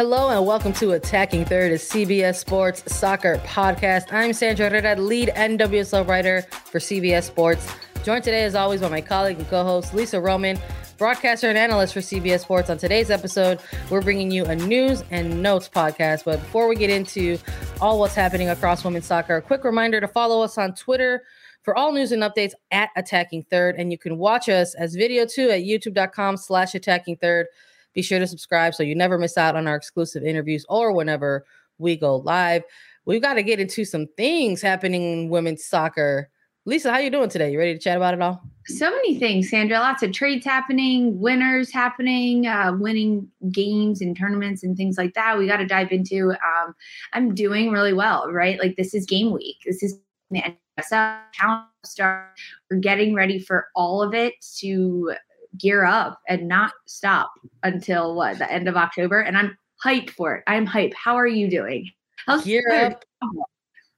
Hello and welcome to Attacking Third, a CBS Sports Soccer podcast. I'm Sandra Herrera, lead NWSL writer for CBS Sports. Joined today, as always, by my colleague and co-host Lisa Roman, broadcaster and analyst for CBS Sports. On today's episode, we're bringing you a news and notes podcast. But before we get into all what's happening across women's soccer, a quick reminder to follow us on Twitter for all news and updates at Attacking Third, and you can watch us as video too at YouTube.com/slash Attacking Third. Be sure to subscribe so you never miss out on our exclusive interviews or whenever we go live. We've got to get into some things happening in women's soccer. Lisa, how are you doing today? You ready to chat about it all? So many things, Sandra. Lots of trades happening, winners happening, uh, winning games and tournaments and things like that. We got to dive into. Um, I'm doing really well, right? Like this is game week. This is the NWSL start. We're getting ready for all of it to gear up and not stop until what the end of October. And I'm hyped for it. I'm hyped. How are you doing? How's gear up?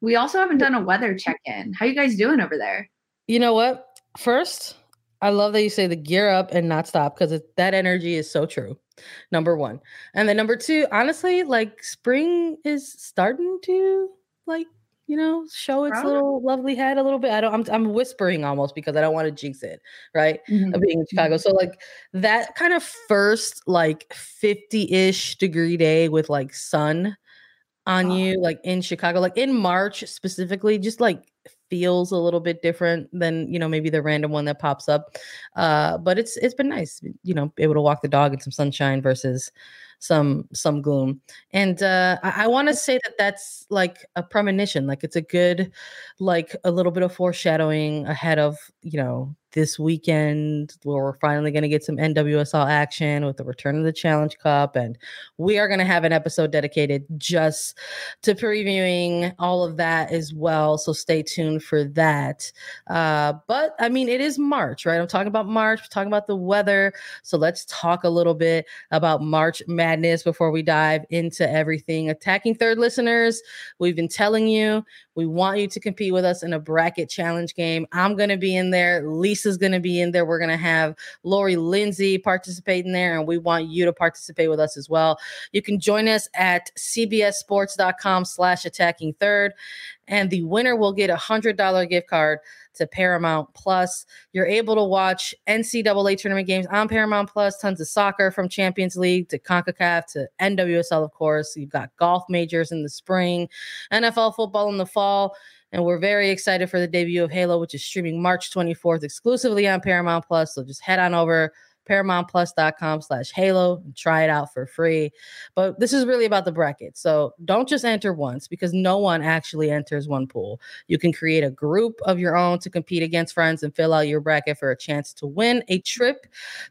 We also haven't done a weather check in. How you guys doing over there? You know what? First, I love that you say the gear up and not stop because that energy is so true. Number one. And then number two, honestly, like spring is starting to like you know, show its little lovely head a little bit. I don't. I'm I'm whispering almost because I don't want to jinx it, right? Mm-hmm. Of being in Chicago, mm-hmm. so like that kind of first like 50-ish degree day with like sun on oh. you, like in Chicago, like in March specifically, just like feels a little bit different than you know maybe the random one that pops up. Uh, but it's it's been nice, you know, able to walk the dog in some sunshine versus some some gloom and uh i, I want to say that that's like a premonition like it's a good like a little bit of foreshadowing ahead of you know this weekend where we're finally going to get some NWSL action with the return of the Challenge Cup. And we are going to have an episode dedicated just to previewing all of that as well. So stay tuned for that. Uh, but I mean, it is March, right? I'm talking about March, we're talking about the weather. So let's talk a little bit about March Madness before we dive into everything. Attacking third listeners, we've been telling you we want you to compete with us in a bracket challenge game. I'm going to be in there. Lisa's going to be in there. We're going to have Lori Lindsay participating there, and we want you to participate with us as well. You can join us at cbssports.com slash attacking third, and the winner will get a $100 gift card to Paramount Plus. You're able to watch NCAA tournament games on Paramount Plus, tons of soccer from Champions League to CONCACAF to NWSL, of course. You've got golf majors in the spring, NFL football in the fall. And we're very excited for the debut of Halo, which is streaming March 24th exclusively on Paramount Plus. So just head on over paramountplus.com slash halo and try it out for free. But this is really about the bracket. So don't just enter once because no one actually enters one pool. You can create a group of your own to compete against friends and fill out your bracket for a chance to win a trip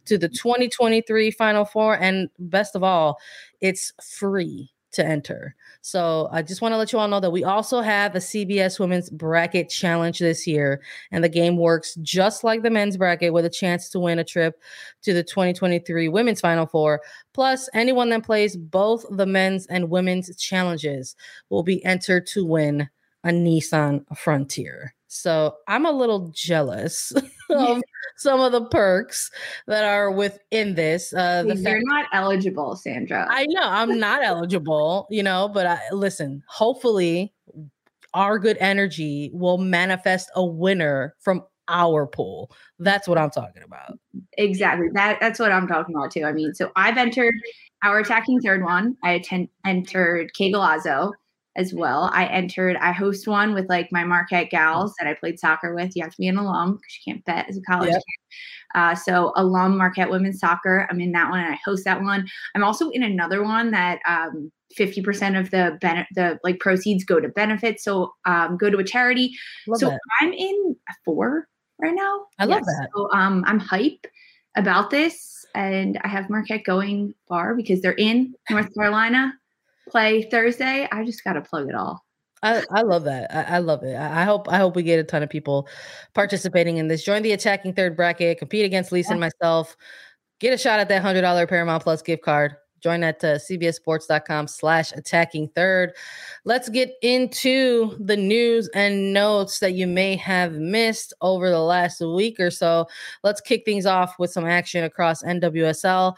to the 2023 final four. And best of all it's free to enter. So I just want to let you all know that we also have a CBS Women's Bracket Challenge this year. And the game works just like the men's bracket with a chance to win a trip to the 2023 Women's Final Four. Plus, anyone that plays both the men's and women's challenges will be entered to win a Nissan Frontier. So I'm a little jealous of some of the perks that are within this. Uh, the You're not eligible, Sandra. I know I'm not eligible, you know, but I, listen, hopefully our good energy will manifest a winner from our pool. That's what I'm talking about. Exactly. That that's what I'm talking about too. I mean, so I've entered our attacking third one. I attend, entered Kay Galazzo as well. I entered, I host one with like my Marquette gals that I played soccer with. You have to be an alum because you can't bet as a college yep. kid. Uh, so alum Marquette women's soccer. I'm in that one and I host that one. I'm also in another one that um, 50% of the ben- the like proceeds go to benefits so um go to a charity Love so i'm in four right now I love that. so um i'm hype about this and i have marquette going far because they're in north carolina play thursday i just gotta plug it all I, I love that. I, I love it. I, I hope I hope we get a ton of people participating in this. Join the attacking third bracket. Compete against Lisa and myself. Get a shot at that hundred dollar Paramount Plus gift card. Join at uh, cbssports.com slash attacking third. Let's get into the news and notes that you may have missed over the last week or so. Let's kick things off with some action across NWSL.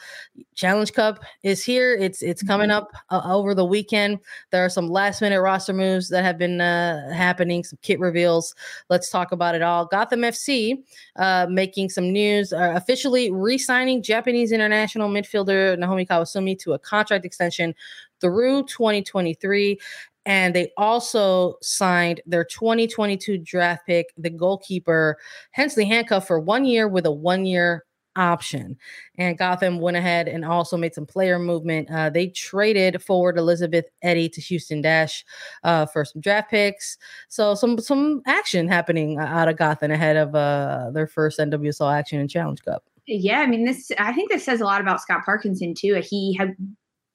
Challenge Cup is here. It's it's coming up uh, over the weekend. There are some last minute roster moves that have been uh, happening, some kit reveals. Let's talk about it all. Gotham FC uh, making some news, uh, officially re signing Japanese international midfielder Nahomi Kawasumi to a contract extension through 2023. And they also signed their 2022 draft pick, the goalkeeper Hensley Hancuff, for one year with a one year option. And Gotham went ahead and also made some player movement. Uh, they traded forward Elizabeth Eddy to Houston Dash uh, for some draft picks. So some some action happening out of Gotham ahead of uh, their first NWSL action and Challenge Cup. Yeah, I mean this I think this says a lot about Scott Parkinson too. He had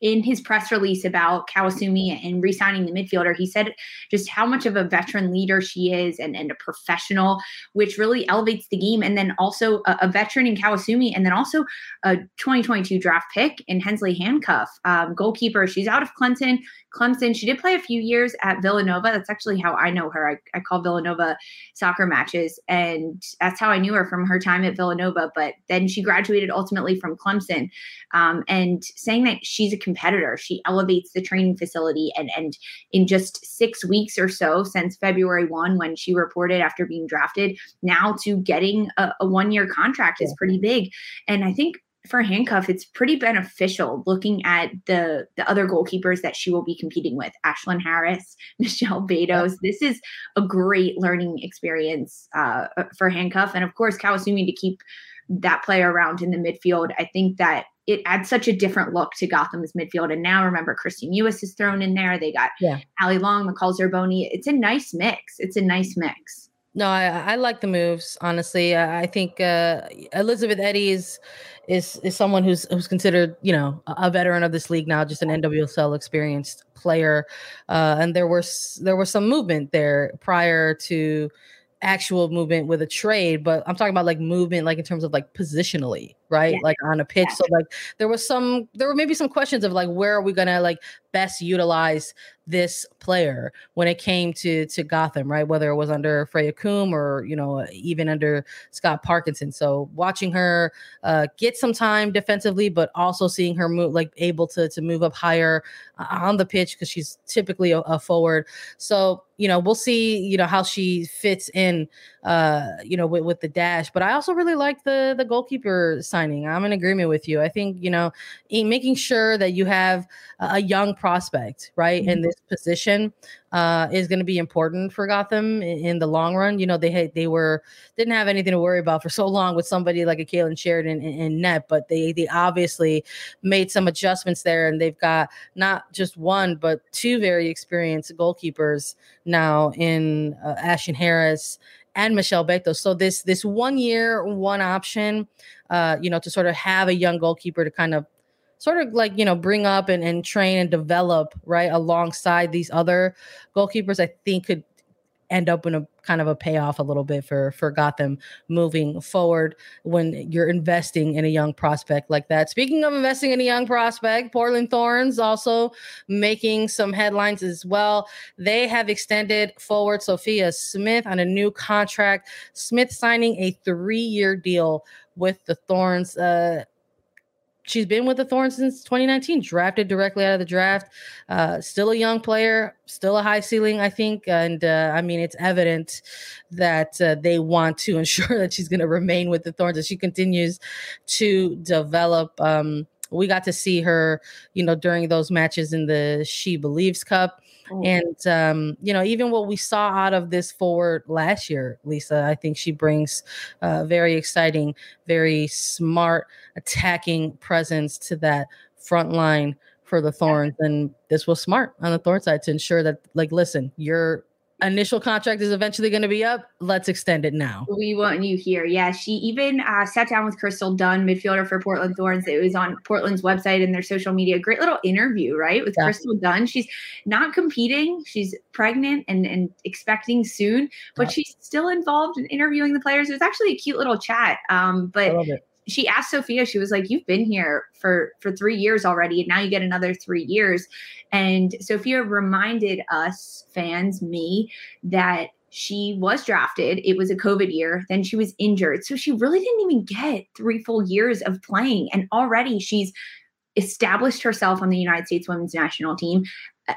in his press release about Kawasumi and re-signing the midfielder, he said just how much of a veteran leader she is and, and a professional, which really elevates the game. And then also a, a veteran in Kawasumi, and then also a 2022 draft pick in Hensley Hancuff, um, goalkeeper. She's out of Clemson. Clemson. She did play a few years at Villanova. That's actually how I know her. I, I call Villanova soccer matches, and that's how I knew her from her time at Villanova. But then she graduated ultimately from Clemson, um, and saying that she's a competitor, she elevates the training facility, and and in just six weeks or so since February one, when she reported after being drafted, now to getting a, a one year contract is pretty big, and I think for Hancuff it's pretty beneficial looking at the the other goalkeepers that she will be competing with. Ashlyn harris Michelle Betos. This is a great learning experience uh, for Hancuff. And of course kawasumi to keep that player around in the midfield. I think that it adds such a different look to Gotham's midfield. And now remember, Kristie Mewis is thrown in there. They got Yeah. Allie Long, McCall Zerboni. It's a nice mix. It's a nice mix. No, I, I like the moves. Honestly, I, I think uh, Elizabeth Eddy is is is someone who's who's considered you know a a veteran of this league now, just an NWSL experienced player. Uh, and there was there was some movement there prior to actual movement with a trade, but I'm talking about like movement, like in terms of like positionally, right? Yeah. Like on a pitch. Yeah. So like there was some, there were maybe some questions of like where are we gonna like best utilize this player when it came to to Gotham, right? Whether it was under Freya Coombe or you know even under Scott Parkinson. So watching her uh, get some time defensively, but also seeing her move like able to to move up higher uh, on the pitch because she's typically a, a forward. So you know we'll see you know how she fits in uh you know with, with the dash but i also really like the the goalkeeper signing i'm in agreement with you i think you know in making sure that you have a young prospect right in this position uh is going to be important for gotham in, in the long run you know they had they were didn't have anything to worry about for so long with somebody like a Kailen Sheridan in, in net but they they obviously made some adjustments there and they've got not just one but two very experienced goalkeepers now in uh, Ashlyn Harris and Michelle Betos. So this this one year, one option, uh, you know, to sort of have a young goalkeeper to kind of sort of like you know bring up and, and train and develop right alongside these other goalkeepers, I think could end up in a kind of a payoff a little bit for for Gotham moving forward when you're investing in a young prospect like that. Speaking of investing in a young prospect, Portland Thorns also making some headlines as well. They have extended forward Sophia Smith on a new contract. Smith signing a 3-year deal with the Thorns uh She's been with the Thorns since 2019, drafted directly out of the draft. Uh, still a young player, still a high ceiling, I think. And uh, I mean, it's evident that uh, they want to ensure that she's going to remain with the Thorns as she continues to develop. Um, we got to see her, you know, during those matches in the She Believes Cup. And um, you know, even what we saw out of this forward last year, Lisa, I think she brings a very exciting, very smart attacking presence to that front line for the Thorns, and this was smart on the Thorn side to ensure that, like, listen, your initial contract is eventually going to be up. Let's extend it now. We want you here. Yeah, she even uh, sat down with Crystal Dunn, midfielder for Portland Thorns. It was on Portland's website and their social media. Great little interview, right, with yeah. Crystal Dunn. She's not competing. She's pregnant and and expecting soon, but yeah. she's still involved in interviewing the players. It was actually a cute little chat. Um, but she asked Sophia, she was like, You've been here for for three years already, and now you get another three years. And Sophia reminded us fans, me, that she was drafted. It was a COVID year. Then she was injured. So she really didn't even get three full years of playing. And already she's established herself on the United States women's national team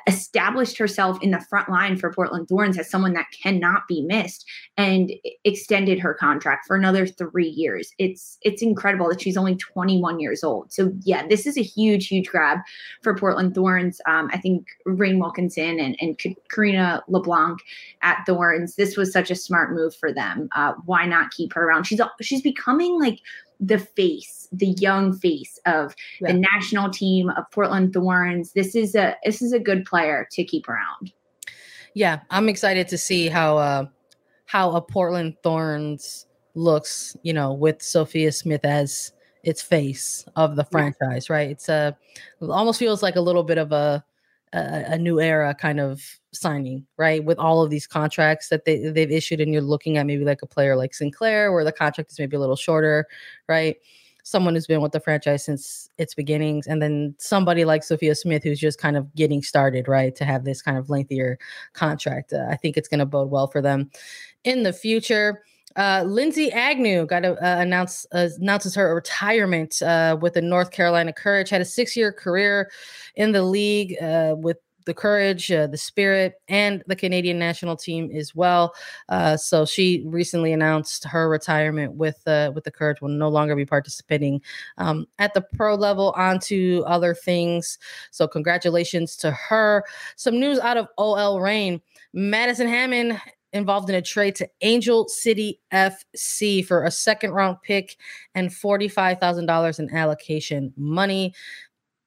established herself in the front line for Portland Thorns as someone that cannot be missed and extended her contract for another 3 years. It's it's incredible that she's only 21 years old. So yeah, this is a huge huge grab for Portland Thorns. Um, I think Rhian Wilkinson and and Karina LeBlanc at Thorns, this was such a smart move for them. Uh, why not keep her around? She's she's becoming like the face, the young face of yeah. the national team of Portland Thorns. This is a this is a good player to keep around. Yeah, I'm excited to see how uh how a Portland Thorns looks, you know, with Sophia Smith as its face of the franchise, right? It's a almost feels like a little bit of a a, a new era kind of signing, right? With all of these contracts that they they've issued, and you're looking at maybe like a player like Sinclair, where the contract is maybe a little shorter, right? Someone who's been with the franchise since its beginnings, and then somebody like Sophia Smith, who's just kind of getting started, right? To have this kind of lengthier contract, uh, I think it's going to bode well for them in the future. Uh, Lindsay Agnew got to uh, uh, announces her retirement uh, with the North Carolina Courage. Had a six year career in the league uh, with the Courage, uh, the Spirit, and the Canadian national team as well. Uh, so she recently announced her retirement with with the Courage. Will no longer be participating um, at the pro level. On to other things. So congratulations to her. Some news out of OL Reign. Madison Hammond involved in a trade to Angel City FC for a second round pick and $45,000 in allocation money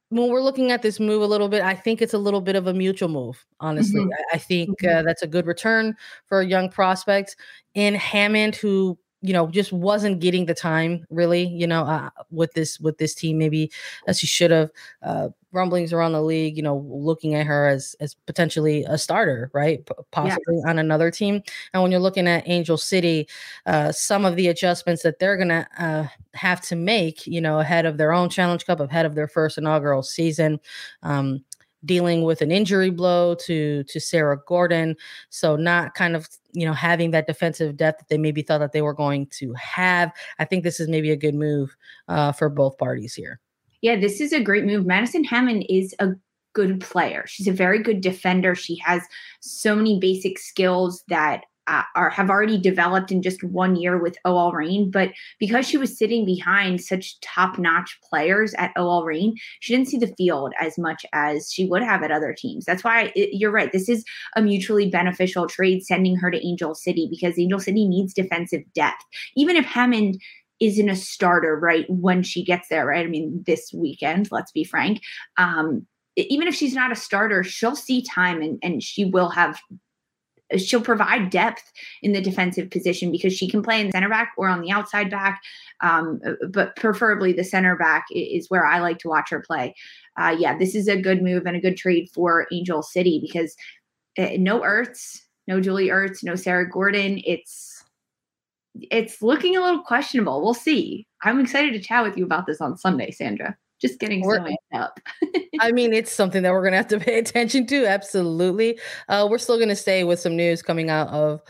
when we're looking at this move a little bit, I think it's a little bit of a mutual move. Honestly, mm-hmm. I, I, think mm-hmm. uh, that's a good return for a young prospect in Hammond, who you know just wasn't getting the time really you know uh, with this with this team maybe as she should have uh, rumblings around the league you know looking at her as as potentially a starter right P- possibly yeah. on another team and when you're looking at angel city uh, some of the adjustments that they're gonna uh, have to make you know ahead of their own challenge cup ahead of their first inaugural season um, dealing with an injury blow to to Sarah Gordon. So not kind of you know having that defensive depth that they maybe thought that they were going to have. I think this is maybe a good move uh, for both parties here. Yeah, this is a great move. Madison Hammond is a good player. She's a very good defender. She has so many basic skills that uh, are have already developed in just one year with OL Reign, but because she was sitting behind such top-notch players at OL Reign, she didn't see the field as much as she would have at other teams. That's why it, you're right. This is a mutually beneficial trade sending her to Angel City because Angel City needs defensive depth. Even if Hammond isn't a starter, right, when she gets there, right? I mean, this weekend, let's be frank. Um, even if she's not a starter, she'll see time and, and she will have she'll provide depth in the defensive position because she can play in the center back or on the outside back. Um, but preferably the center back is where I like to watch her play. Uh, yeah, this is a good move and a good trade for Angel City because uh, no Ertz, no Julie Ertz, no Sarah Gordon. It's it's looking a little questionable. We'll see. I'm excited to chat with you about this on Sunday, Sandra just getting so up. I mean, it's something that we're going to have to pay attention to. Absolutely. Uh, we're still going to stay with some news coming out of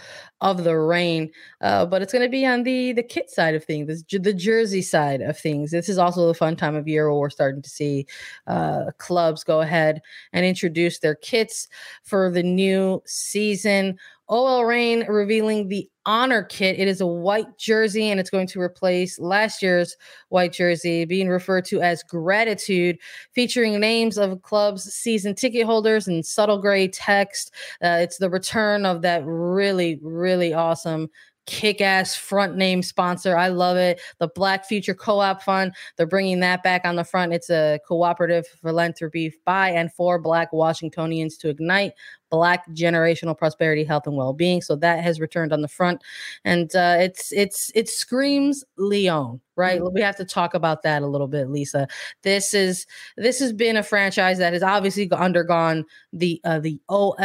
of the Reign, uh, but it's going to be on the the kit side of things, the, the jersey side of things. This is also the fun time of year where we're starting to see uh, clubs go ahead and introduce their kits for the new season. OL Reign revealing the honor kit. It is a white jersey and it's going to replace last year's white jersey, being referred to as Gratitude, featuring names of club's season ticket holders and subtle gray text. Uh, it's the return of that really, really awesome kick ass front name sponsor. I love it. The Black Future Co op Fund, they're bringing that back on the front. It's a cooperative philanthropy by and for Black Washingtonians to ignite black generational prosperity health and well-being. So that has returned on the front. And uh, it's it's it screams Lyon right? Mm-hmm. we have to talk about that a little bit lisa. This is this has been a franchise that has obviously undergone the uh, the ol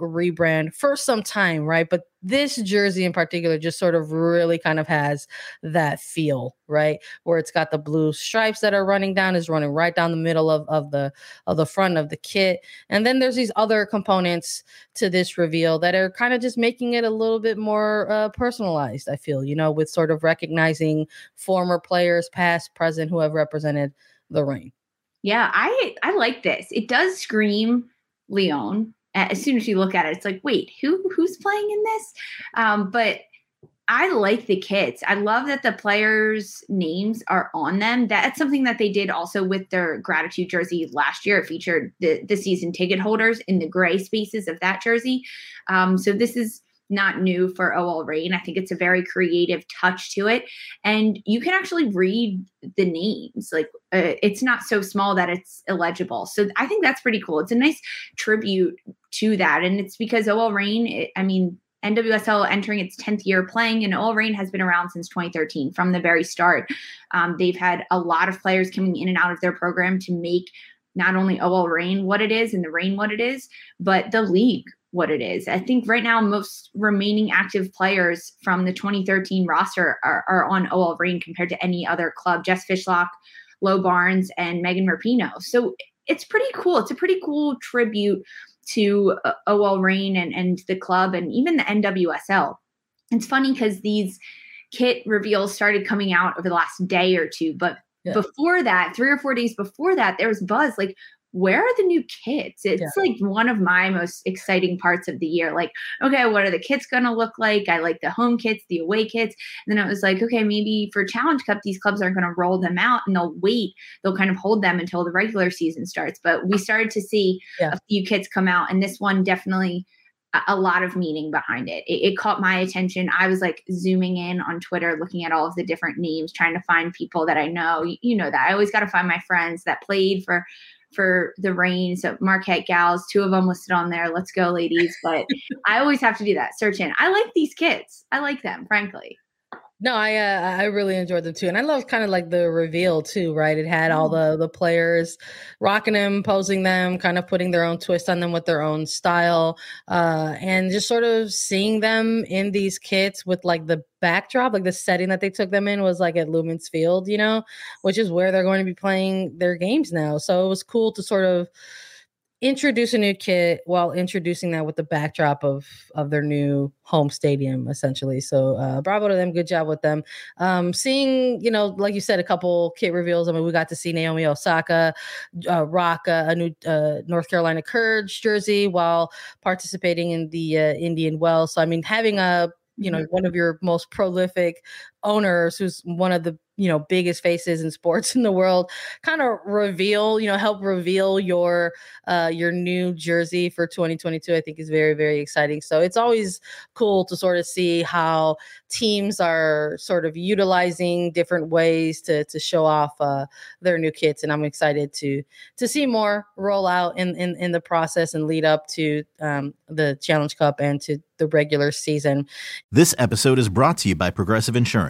rebrand for some time right? But this jersey in particular just sort of really kind of has that feel right? Where it's got the blue stripes that are running down is running right down the middle of, of the of the front of the kit. And then there's these other components to this reveal that are kind of just making it a little bit more uh, personalized i feel you know with sort of recognizing former players past present who have represented the ring. yeah i i like this it does scream Lyon as soon as you look at it, it's like, wait, who who's playing in this? Um, but I like the kits. I love that the players' names are on them. That's something that they did also with their gratitude jersey last year. It featured the, the season ticket holders in the gray spaces of that jersey. Um, so this is not new for OL Reign. I think it's a very creative touch to it. And you can actually read the names. Like uh, it's not so small that it's illegible. So I think that's pretty cool. It's a nice tribute to that. And it's because OL Reign, it, I mean, NWSL entering its 10th year playing, and OL Reign has been around since 2013 from the very start. Um, they've had a lot of players coming in and out of their program to make not only OL Reign what it is and the Reign what it is, but the league what it is. I think right now most remaining active players from the 2013 roster are, are on OL Reign compared to any other club. Jess Fishlock, Lu Barnes, and Megan Rapinoe. So it's pretty cool. It's a pretty cool tribute to OL Reign and, and the club and even the NWSL. It's funny because these kit reveals started coming out over the last day or two, but yeah. before that, three or four days before that, there was buzz like, where are the new kids? It's yeah. like one of my most exciting parts of the year. Like, okay, what are the kits going to look like? I like the home kits, the away kits. And then it was like, okay, maybe for Challenge Cup, these clubs aren't going to roll them out and they'll wait. They'll kind of hold them until the regular season starts. But we started to see yeah. a few kits come out, and this one definitely a lot of meaning behind it. it. it. caught my attention. I was like zooming in on Twitter, looking at all of the different names, trying to find people that I know. You, you know that I always got to find my friends that played for for the Reign. So Marquette gals, two of them listed on there. Let's go, ladies. But I always have to do that search in. I like these kids. I like them, frankly. No, I uh, I really enjoyed them too, and I love kind of like the reveal too, right? It had all mm. the the players rocking them, posing them, kind of putting their own twist on them with their own style, uh, and just sort of seeing them in these kits with like the backdrop, like the setting that they took them in was like at Lumen's Field, you know, which is where they're going to be playing their games now. So it was cool to sort of introduce a new kit while introducing that with the backdrop of of their new home stadium essentially. So uh bravo to them. Good job with them. Um seeing you know like you said a couple kit reveals. I mean we got to see naomi osaka uh, rock uh, a new uh, north carolina courage jersey while participating in the uh, indian wells. So i mean having a you know mm-hmm. one of your most prolific owners who's one of the you know biggest faces in sports in the world kind of reveal you know help reveal your uh your new jersey for 2022 i think is very very exciting. So it's always cool to sort of see how teams are sort of utilizing different ways to to show off uh their new kits and i'm excited to to see more roll out in in, in the process and lead up to um the challenge cup and to the regular season. This episode is brought to you by progressive insurance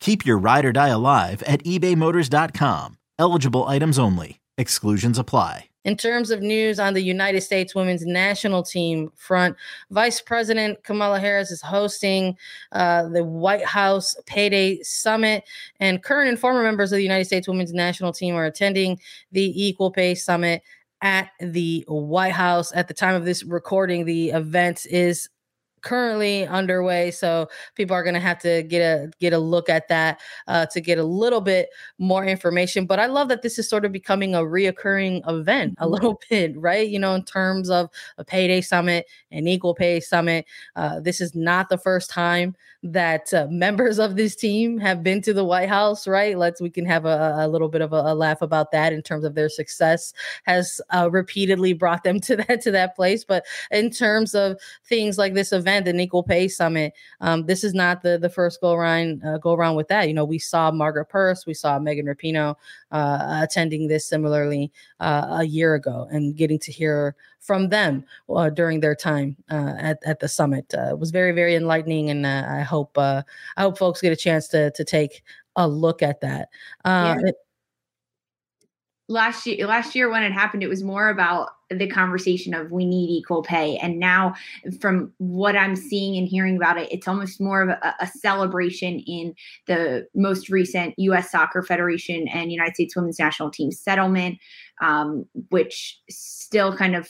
Keep your ride or die alive at ebaymotors.com. Eligible items only. Exclusions apply. In terms of news on the United States women's national team front, Vice President Kamala Harris is hosting uh, the White House Payday Summit, and current and former members of the United States women's national team are attending the Equal Pay Summit at the White House. At the time of this recording, the event is currently underway so people are going to have to get a get a look at that uh, to get a little bit more information but i love that this is sort of becoming a reoccurring event a mm-hmm. little bit right you know in terms of a payday summit an equal pay summit uh, this is not the first time that uh, members of this team have been to the white house right let's we can have a, a little bit of a, a, laugh about that in terms of their success has uh, repeatedly brought them to that to that place but in terms of things like this event event, the Equal Pay Summit. Um, this is not the the first go around uh, go around with that. You know, we saw Margaret Purce, we saw Megan Rapinoe uh, attending this similarly uh, a year ago, and getting to hear from them uh, during their time uh, at at the summit uh, was very very enlightening, and I hope I hope folks get a chance to to take a look at that. Yeah. It, last year last year when it happened it was more about the conversation of we need equal pay. And now from what i'm seeing and hearing about it it's almost more of a, a celebration in the most recent us soccer federation and united states women's national team settlement um, which still kind of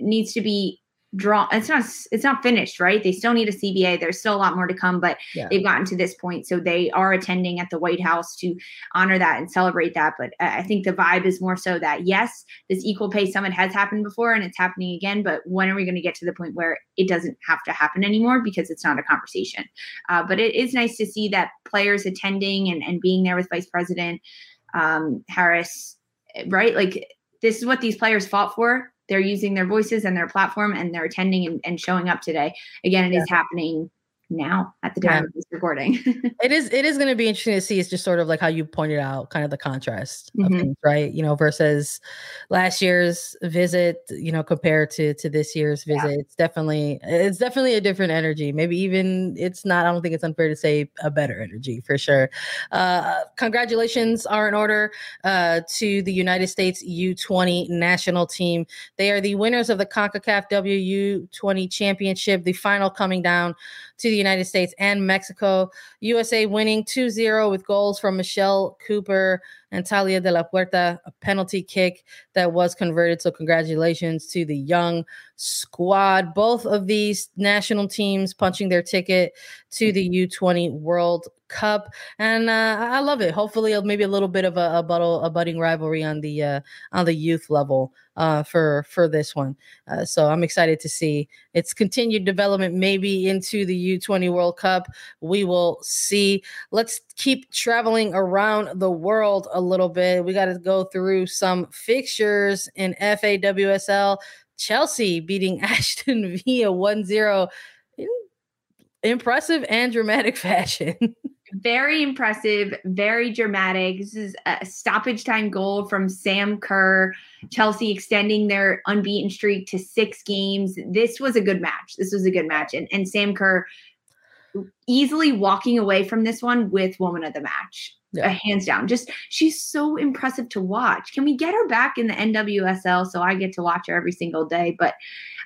needs to be draw it's not it's not finished right? They still need a cba there's still a lot more to come but yeah. they've gotten to this point so they are attending at the white house to honor that and celebrate that but i think the vibe is more so that yes this equal pay summit has happened before and it's happening again but when are we going to get to the point where it doesn't have to happen anymore because it's not a conversation? Uh, but it is nice to see that players attending and, and being there with vice president um, harris right? Like this is what these players fought for they're using their voices and their platform and they're attending and, and showing up today. Again, it yeah. is happening now at the time yeah. of this recording. it is it is going to be interesting to see. It's just sort of like how you pointed out, kind of the contrast mm-hmm. of things, right? You know, versus last year's visit, you know, compared to to this year's visit. Yeah. It's definitely it's definitely a different energy. Maybe even it's not. I don't think it's unfair to say a better energy for sure. Uh, congratulations are in order uh, to the United States U20 national team. They are the winners of the CONCACAF WU20 championship. The final coming down to the United States and Mexico. USA winning 2 0 with goals from Michelle Cooper and Talia DellaPeruta, a penalty kick that was converted. So, congratulations to the young squad. Both of these national teams punching their ticket to the U20 World Cup, and uh, I love it. Hopefully, maybe a little bit of a, a, buttle, a budding rivalry on the uh, on the youth level uh, for for this one. Uh, so I'm excited to see its continued development, maybe into the U20 World Cup. We will see. Let's keep traveling around the world a little bit. We got to go through some fixtures in FAWSL. Chelsea beating Aston Villa 1 0 in impressive and dramatic fashion. very impressive, very dramatic. This is a stoppage time goal from Sam Kerr. Chelsea extending their unbeaten streak to six games. This was a good match. This was a good match. And, and Sam Kerr easily walking away from this one with woman of the match. Yeah. Uh, hands down. Just she's so impressive to watch. Can we get her back in the NWSL so I get to watch her every single day? But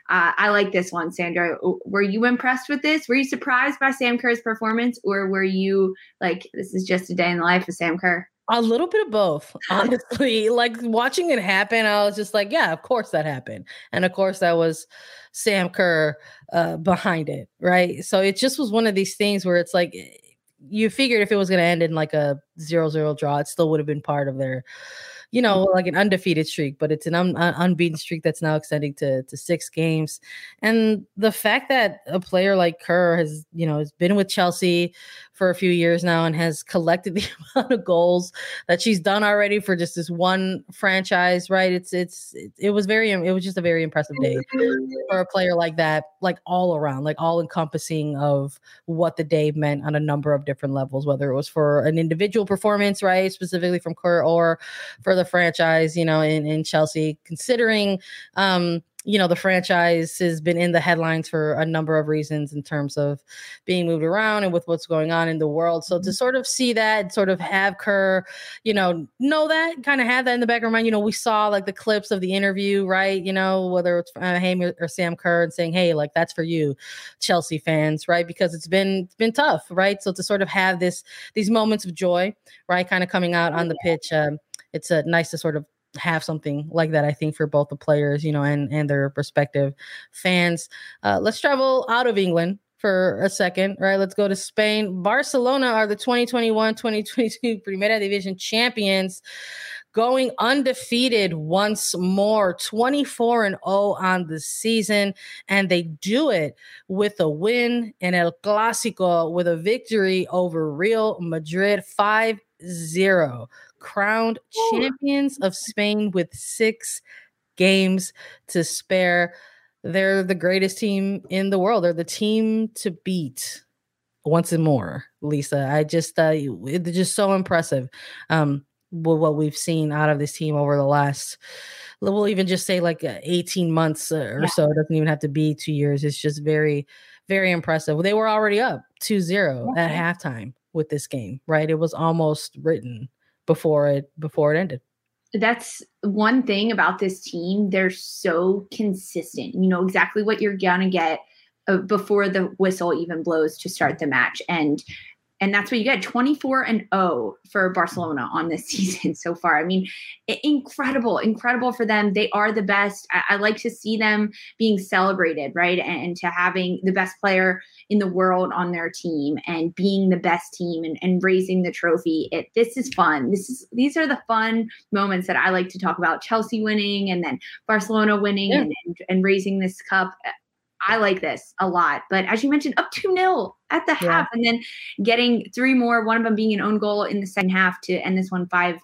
uh, I like this one, Sandra. Were you impressed with this? Were you surprised by Sam Kerr's performance, or were you like, this is just a day in the life of Sam Kerr? A little bit of both, honestly. like watching it happen, I was just like, yeah, of course that happened. And of course, that was Sam Kerr uh, behind it, right? So it just was one of these things where it's like, you figured if it was going to end in like a zero zero draw, it still would have been part of their you know, like an undefeated streak, but it's an un- unbeaten streak that's now extending to to six games. And the fact that a player like Kerr has, you know, has been with Chelsea for a few years now and has collected the amount of goals that she's done already for just this one franchise, right? It's it's it was very it was just a very impressive day for a player like that, like all around, like all encompassing of what the day meant on a number of different levels, whether it was for an individual performance, right, specifically from Kerr, or for the franchise, you know, in in Chelsea, considering um you know the franchise has been in the headlines for a number of reasons in terms of being moved around and with what's going on in the world. So to mm-hmm. sort of see that sort of have Kerr you know know that kind of have that in the back of mind you know we saw like the clips of the interview right? You know whether it's uh, Haim or Sam Kerr and saying hey like that's for you Chelsea fans right? Because it's been it's been tough right? So to sort of have this these moments of joy right kind of coming out on the pitch um, it's a uh, nice to sort of have something like that i think for both the players you know and and their respective fans. Uh, let's travel out of england for a second right? Let's go to spain. Barcelona are the 2021-2022 primera division champions going undefeated once more 24 and 0 on the season and they do it with a win in el clásico with a victory over real madrid 5 0 crowned champions of Spain with six games to spare. They're the greatest team in the world. They're the team to beat once and more, Lisa. I just, uh, it's just so impressive um, with what we've seen out of this team over the last, we'll even just say like uh, 18 months uh, or yeah. so. It doesn't even have to be two years. It's just very, very impressive. They were already up 2 0 at halftime with this game, right? It was almost written before it before it ended. That's one thing about this team. They're so consistent. You know exactly what you're gonna get uh, before the whistle even blows to start the match. And and that's what you get 24 and 0 for Barcelona on this season so far. I mean, incredible, incredible for them. They are the best. I, I like to see them being celebrated, right? And, and, to having the best player in the world on their team and being the best team and, and raising the trophy. It this is fun. This is these are the fun moments that I like to talk about. Chelsea winning and then Barcelona winning yeah. and, and, and raising this cup. I like this a lot. But as you mentioned, up 2 0 at the yeah. half, and then getting three more, one of them being an own goal in the second half to end this one 5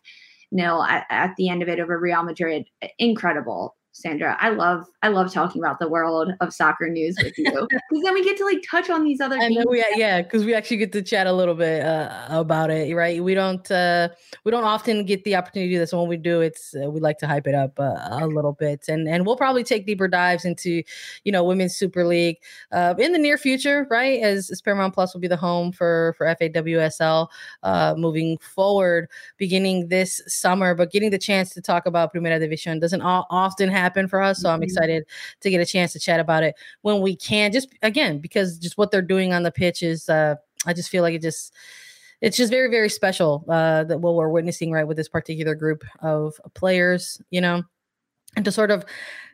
0 at, at the end of it over Real Madrid. Incredible. Sandra. I love I love talking about the world of soccer news with you because then we get to like touch on these other. And we, yeah, because we actually get to chat a little bit uh, about it, right? We don't uh, we don't often get the opportunity to do this. When we do, it's uh, we like to hype it up uh, a little bit, and and we'll probably take deeper dives into you know women's Super League uh, in the near future, right? As, as Paramount Plus will be the home for for FAWSL uh, moving forward, beginning this summer, but getting the chance to talk about Primera División doesn't often happen happen for us. So I'm mm-hmm. excited to get a chance to chat about it when we can. Just again, because just what they're doing on the pitch is, uh, I just feel like it just it's just very very special uh, that what we're witnessing right with this particular group of players, you know, and to sort of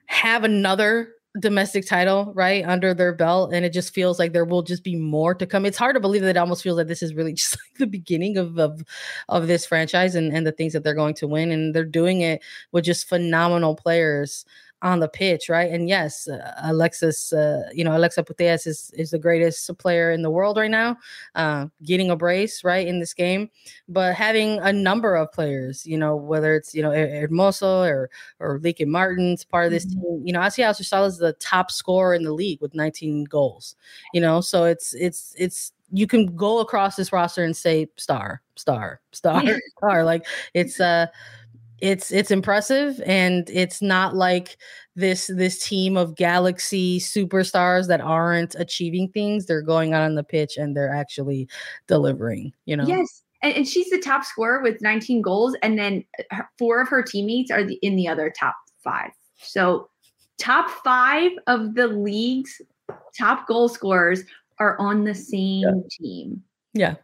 have another domestic title right under their belt and it just feels like there will just be more to come. It's hard to believe that it almost feels like this is really just like the beginning of of, of this franchise and, and the things that they're going to win and they're doing it with just phenomenal players on the pitch, right? And yes, uh, Alexis, uh, you know, Alexia Putellas is is the greatest player in the world right now, uh, getting a brace right in this game. But having a number of players, you know, whether it's you know Hermoso or or Lieke Martens part of this mm-hmm. team, you know, Asisat Oshoala is the top scorer in the league with 19 goals. You know, so it's it's it's you can go across this roster and say star, star, star, star. Like it's uh it's it's impressive and it's not like this this team of galaxy superstars that aren't achieving things they're going out on the pitch and they're actually delivering you know? Yes and, and she's the top scorer with 19 goals and then uh, her, four of her teammates are the, in the other top five. So top five of the league's top goal scorers are on the same yeah. team. Yeah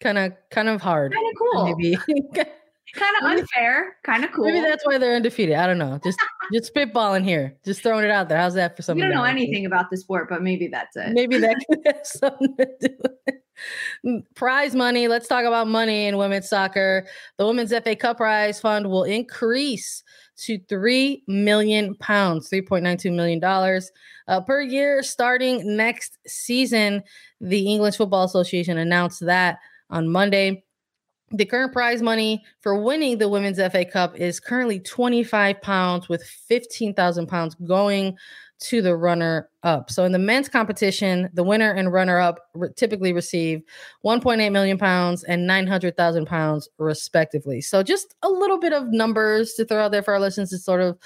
kind of kind of hard kind of cool. maybe kind of unfair, kind of cool. Maybe that's why they're undefeated. I don't know. Just just spitballing here, just throwing it out there. How's that for something? You don't know anything about the sport, but maybe that's it. Maybe that could have something to do with it. Mm, prize money. Let's talk about money in women's soccer. The Women's FA Cup Prize Fund will increase to 3 million pounds, $3.92 million uh, per year starting next season. The English Football Association announced that on Monday. The current prize money for winning the Women's FA Cup is currently 25 pounds, with 15,000 pounds going to the runner up. So in the men's competition, the winner and runner up re- typically receive 1.8 million pounds and 900,000 pounds respectively. So just a little bit of numbers to throw out there for our listeners to sort of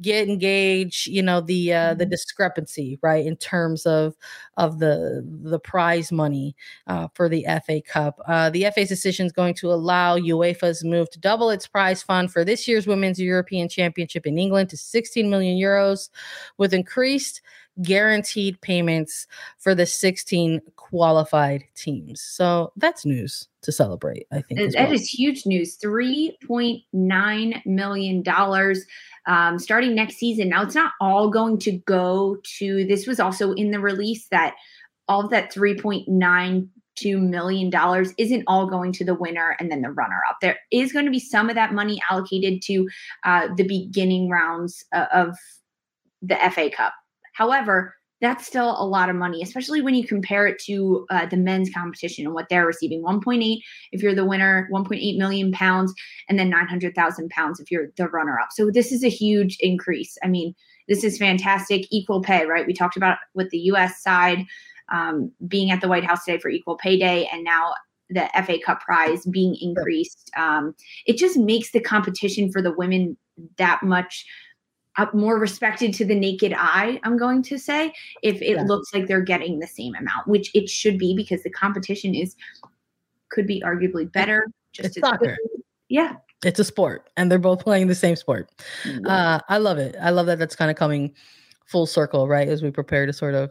get engage you know the uh the Mm-hmm. discrepancy right in terms of of the the prize money uh for the fa cup uh the fa's decision is going to allow uefa's move to double its prize fund for this year's women's european championship in england to 16 million euros with increased guaranteed payments for the 16 qualified teams so that's news to celebrate i think That well. is huge news. $3.9 million um, starting next season. Now, it's not all going to go to this, was also in the release that all of that $3.92 million isn't all going to the winner and then the runner up. There is going to be some of that money allocated to uh, the beginning rounds uh, of the FA Cup. However, that's still a lot of money, especially when you compare it to uh, the men's competition and what they're receiving 1.8 if you're the winner, 1.8 million pounds, and then 900,000 pounds if you're the runner up. So this is a huge increase. I mean, this is fantastic. Equal pay, right? We talked about with the US side um, being at the White House today for Equal Pay Day, and now the FA Cup prize being increased. Um, it just makes the competition for the women that much more respected to the naked eye, I'm going to say, if it Yeah. looks like they're getting the same amount, which it should be because the competition is could be arguably better. Just it's as soccer. good. Yeah. it's a sport and they're both playing the same sport Mm-hmm. uh i love it i love that that's kind of coming full circle right as we prepare to sort of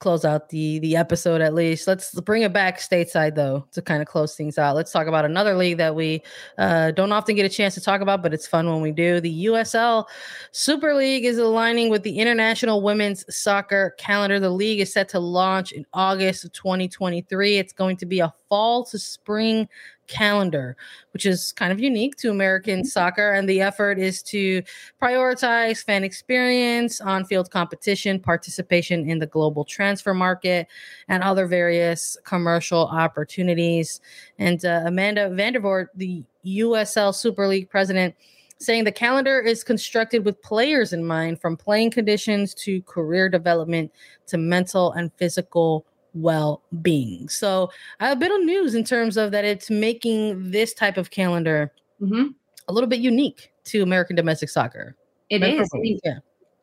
close out the the episode at least. Let's bring it back stateside though to kind of close things out. Let's talk about another league that we uh, don't often get a chance to talk about but it's fun when we do. The usl super league is aligning with the international women's soccer calendar. The league is set to launch in august of 2023 it's going to be a fall to spring calendar which is kind of unique to American soccer. And the effort is to prioritize fan experience, on field competition, participation in the global transfer market, and other various commercial opportunities. And uh, Amanda Vandervoort, the USL Super League president, saying the calendar is constructed with players in mind from playing conditions to career development to mental and physical well-being. So I have a bit of news in terms of that it's making this type of calendar hmm a little bit unique to American domestic soccer. It for is. Yeah.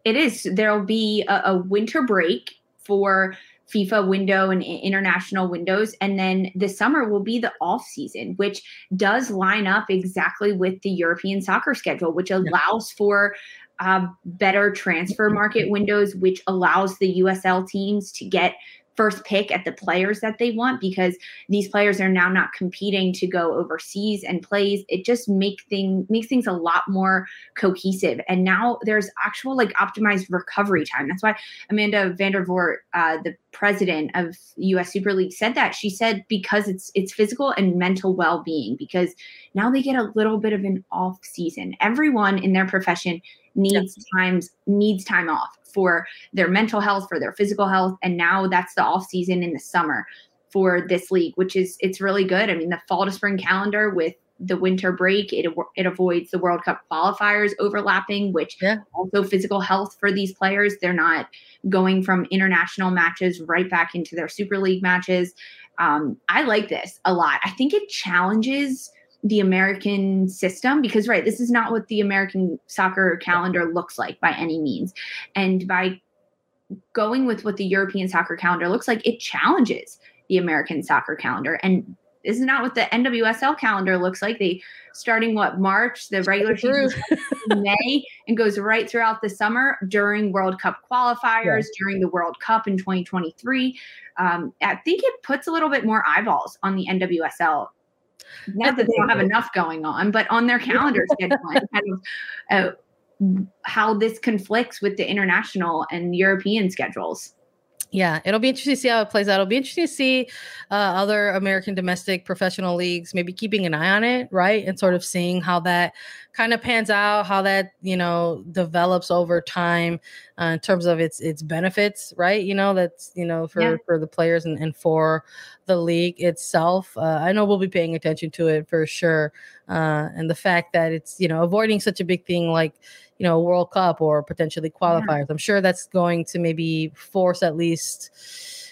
It is. There'll be a, a winter break for FIFA window and international windows. And then the summer will be the off season, which does line up exactly with the European soccer schedule, which allows for uh, better transfer market windows, which allows the USL teams to get first pick at the players that they want because these players are now not competing to go overseas and plays it just make thing makes things a lot more cohesive. And now there's actual like optimized recovery time. That's why Amanda Vandervoort, uh, the president of US Super League, said that. She said because it's it's physical and mental well-being, because now they get a little bit of an off season. Everyone in their profession needs times needs time off for their mental health, for their physical health. And now that's the off season in the summer for this league, which is it's really good. I mean, the fall to spring calendar with the winter break. It it avoids the World Cup qualifiers overlapping, which Yeah. also physical health for these players. They're not going from international matches right back into their Super League matches. Um, I like this a lot. I think it challenges the American system because right, this is not what the American soccer calendar looks like by any means, and by going with what the European soccer calendar looks like, it challenges the American soccer calendar and this is not what the NWSL calendar looks like. They starting what March, the regular season May, and goes right throughout the summer during World Cup qualifiers, during the World Cup in 2023. Um, I think it puts a little bit more eyeballs on the NWSL. Not that they don't have enough going on, but on their calendar schedule kind of uh, how this conflicts with the international and European schedules. yeah, it'll be interesting to see how it plays out. It'll be interesting to see uh, other American domestic professional leagues maybe keeping an eye on it, right, and sort of seeing how that kind of pans out, how that you know develops over time uh, in terms of its its benefits, right? You know, that's you know for Yeah. for the players and, and for the league itself. Uh, I know we'll be paying attention to it for sure, uh, and the fact that it's you know avoiding such a big thing like you know World Cup or potentially qualifiers. I'm sure that's going to maybe force at least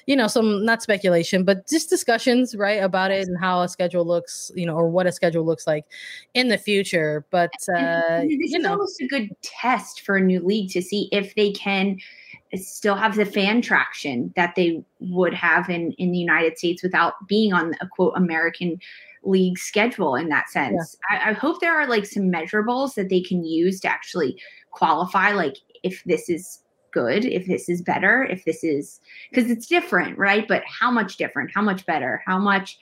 you know some not speculation but just discussions right about it and how a schedule looks you know or what a schedule looks like in the future but uh And this you is know. almost a good test for a new league to see if they can still have the fan traction that they would have in in the United States without being on a quote American league schedule in that sense. I, I hope there are like some measurables that they can use to actually qualify like if this is good, if this is better, if this is because it's different, right? But how much different? How much better? How much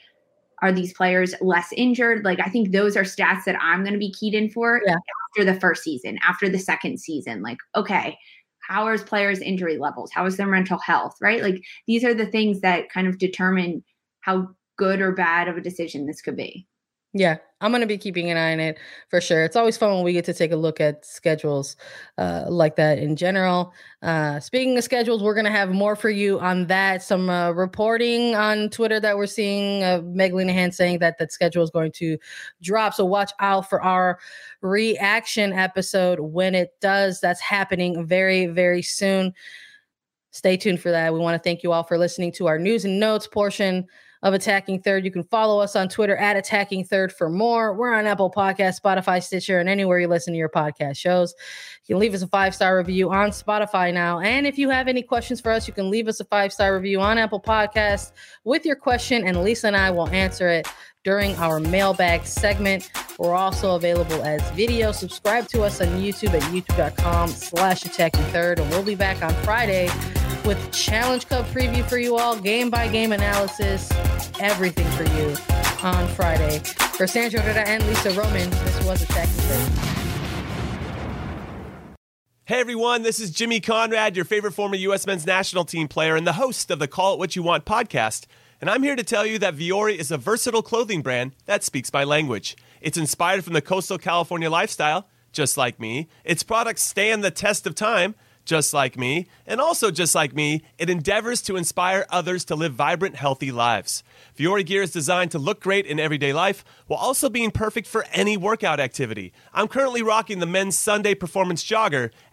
are these players less injured? Like I think those are stats that I'm going to be keyed in for Yeah. after the first season, after the second season. Like, okay, how are players' injury levels? How is their mental health? Right? Like these are the things that kind of determine how good or bad of a decision this could be. Yeah, I'm going to be keeping an eye on it for sure. It's always fun when we get to take a look at schedules uh, like that in general. Uh, speaking of schedules, we're going to have more for you on that. Some uh, reporting on Twitter that we're seeing uh, Meg Linehan saying that that schedule is going to drop. So watch out for our reaction episode when it does. That's happening very, very soon. Stay tuned for that. We want to thank you all for listening to our news and notes portion of Attacking Third. You can follow us on Twitter at Attacking Third for more. We're on Apple Podcast, Spotify, Stitcher, and anywhere you listen to your podcast shows. You can leave us a five star review on Spotify now. And if you have any questions for us, you can leave us a five star review on Apple Podcast with your question, and Lisa and I will answer it during our mailbag segment. We're also available as video. Subscribe to us on YouTube at youtube.com slash attacking third. And we'll be back on Friday with Challenge Cup preview for you all, game by game analysis, everything for you on Friday. For Sandra Herrera and Lisa Roman, this was Attacking Third. Hey everyone, this is Jimmy Conrad, your favorite former U.S. men's national team player and the host of the Call It What You Want podcast. And I'm here to tell you that Vuori is a versatile clothing brand that speaks my language. It's inspired from the coastal California lifestyle, just like me. Its products stand the test of time, just like me. And also, just like me, it endeavors to inspire others to live vibrant, healthy lives. Vuori gear is designed to look great in everyday life while also being perfect for any workout activity. I'm currently rocking the men's Sunday performance jogger,